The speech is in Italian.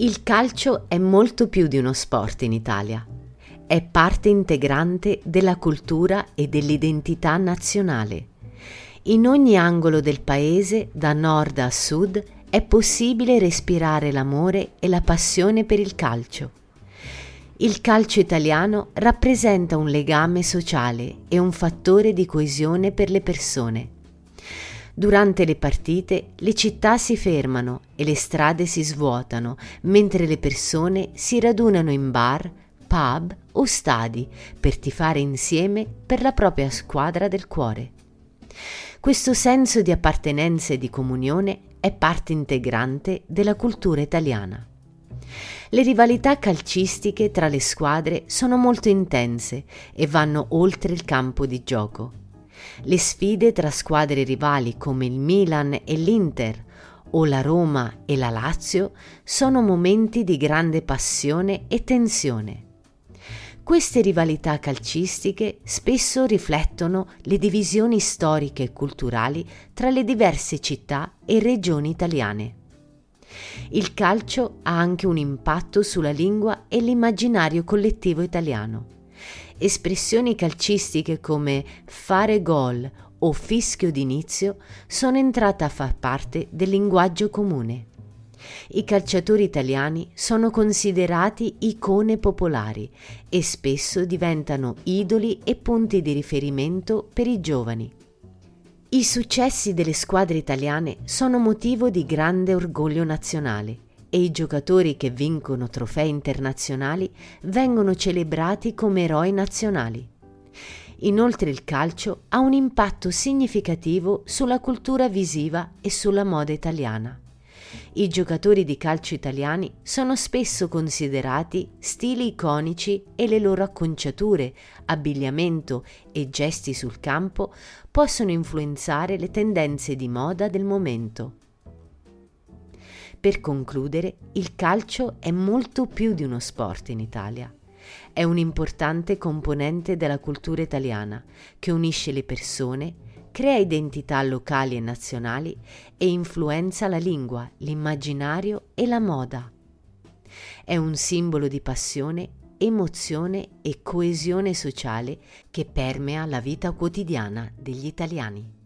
Il calcio è molto più di uno sport in Italia. È parte integrante della cultura e dell'identità nazionale. In ogni angolo del paese, da nord a sud, è possibile respirare l'amore e la passione per il calcio. Il calcio italiano rappresenta un legame sociale e un fattore di coesione per le persone. Durante le partite le città si fermano e le strade si svuotano, mentre le persone si radunano in bar, pub o stadi per tifare insieme per la propria squadra del cuore. Questo senso di appartenenza e di comunione è parte integrante della cultura italiana. Le rivalità calcistiche tra le squadre sono molto intense e vanno oltre il campo di gioco. Le sfide tra squadre rivali come il Milan e l'Inter o la Roma e la Lazio sono momenti di grande passione e tensione. Queste rivalità calcistiche spesso riflettono le divisioni storiche e culturali tra le diverse città e regioni italiane. Il calcio ha anche un impatto sulla lingua e l'immaginario collettivo italiano. Espressioni calcistiche come fare gol o fischio d'inizio sono entrate a far parte del linguaggio comune. I calciatori italiani sono considerati icone popolari e spesso diventano idoli e punti di riferimento per i giovani. I successi delle squadre italiane sono motivo di grande orgoglio nazionale e i giocatori che vincono trofei internazionali vengono celebrati come eroi nazionali. Inoltre il calcio ha un impatto significativo sulla cultura visiva e sulla moda italiana. I giocatori di calcio italiani sono spesso considerati stili iconici e le loro acconciature, abbigliamento e gesti sul campo possono influenzare le tendenze di moda del momento. Per concludere, il calcio è molto più di uno sport in Italia. È un importante componente della cultura italiana che unisce le persone, crea identità locali e nazionali e influenza la lingua, l'immaginario e la moda. È un simbolo di passione, emozione e coesione sociale che permea la vita quotidiana degli italiani.